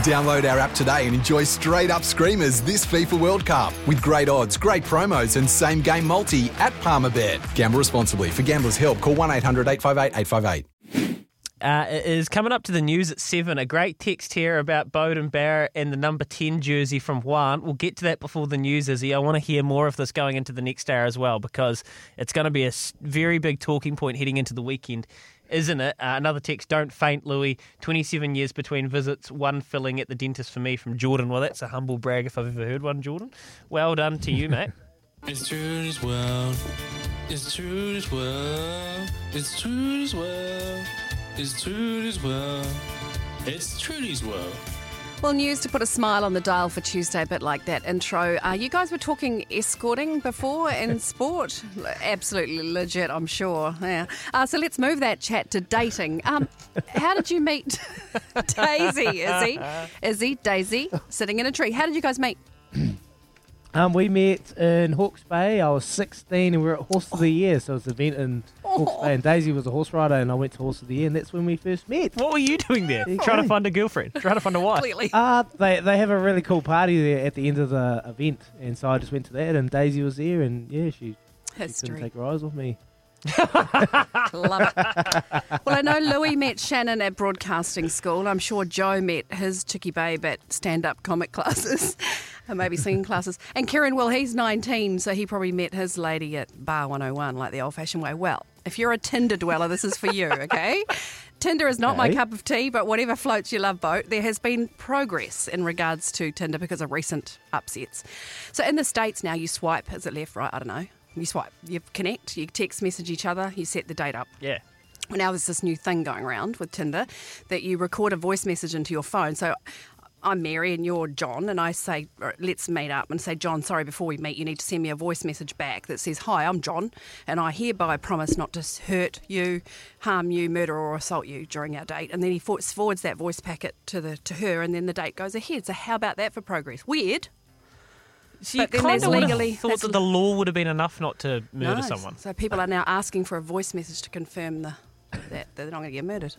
Download our app today and enjoy straight up screamers this FIFA World Cup with great odds, great promos, and same game multi at Palmerbet. Gamble responsibly. For gamblers' help, call 1 800 858 858. Uh, it is coming up to the news at 7. A great text here about Beauden Barrett and the number 10 jersey from Juan. We'll get to that before the news, Izzy. I want to hear more of this going into the next hour as well because it's going to be a very big talking point heading into the weekend. Isn't it? Uh, another text, don't faint, Louis. 27 years between visits, one filling at the dentist for me from Jordan. Well, that's a humble brag if I've ever heard one, Jordan. Well done to you, mate. It's true as well. It's true as well. It's true as well. It's true as well. It's Trudy's world. Well, news to put a smile on the dial for Tuesday, a bit like that intro. Uh, you guys were talking escorting before in sport. Absolutely legit, I'm sure. Yeah. Uh, so let's move that chat to dating. Um, how did you meet Daisy? Izzy? Izzy, Daisy, sitting in a tree. How did you guys meet? Um, we met in Hawke's Bay. I was 16 and we were at Horse of the Year. So it was an event in Hawke's Bay. And Daisy was a horse rider and I went to Horse of the Year. And that's when we first met. What were you doing there? Trying to find a girlfriend? Trying to find a wife? Clearly. Uh, they, they have a really cool party there at the end of the event. And so I just went to that and Daisy was there. And yeah, she, she couldn't take her eyes off me. Love it. Well, I know Louis met Shannon at broadcasting school. I'm sure Joe met his Chicky Babe at stand up comic classes and maybe singing classes. And Kieran, well, he's 19, so he probably met his lady at Bar 101, like the old fashioned way. Well, if you're a Tinder dweller, this is for you, okay? Tinder is not my cup of tea, but whatever floats your love boat, there has been progress in regards to Tinder because of recent upsets. So in the States now, you swipe, is it left, right? I don't know. You swipe, you connect, you text message each other, you set the date up. Yeah. Well now there's this new thing going around with Tinder that you record a voice message into your phone. So I'm Mary and you're John, and I say, let's meet up and say, John, sorry, before we meet, you need to send me a voice message back that says, Hi, I'm John, and I hereby promise not to hurt you, harm you, murder, or assault you during our date. And then he forwards that voice packet to the to her, and then the date goes ahead. So how about that for progress? Weird. So you But then kind there's of would legally- have thought that the law would have been enough not to murder No. someone. So people are now asking for a voice message to confirm the that they're not going to get murdered.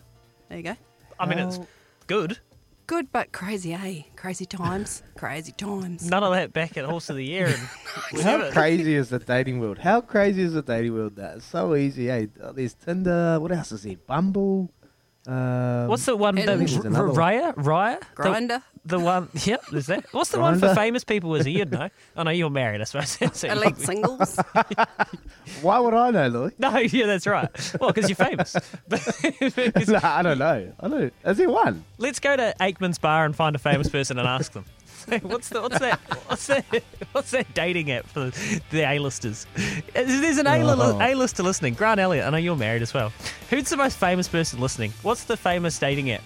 There you go. I mean, it's good. Good, but crazy, eh? Crazy times. crazy times. None of that back at Horse of the Year. And How crazy is the dating world? How crazy is the dating world now? It's so easy, eh? There's Tinder. What else is there? Bumble. Um, What's the one? And- The, I think there's another. Raya? Raya? The- Grindr. The, one. Yep, there's that. What's the one for famous people? Is you'd know? Oh no, you're married, I suppose. So you- Elite singles. Why would I know, Louis? No, yeah, that's right. Well, because you're famous. Because- no, I don't know. I don't. Is there one? Let's go to Aikman's bar and find a famous person and ask them. what's the what's that what's that what's that dating app for the A-listers? There's an A- Oh. Uh-huh. A-lister listening. Grant Elliott, I know you're married as well. Who's the most famous person listening? What's the famous dating app?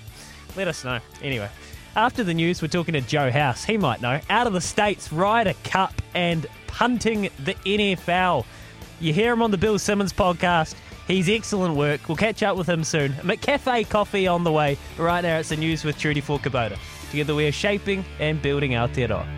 Let us know. Anyway, after the news, we're talking to Joe House. He might know. Out of the States, Ryder Cup and punting the NFL. You hear him on the Bill Simmons podcast. He's excellent work. We'll catch up with him soon. McCafe coffee on the way. Right now, it's the news with Trudy for Kubota. Together, we are shaping and building our Aotearoa.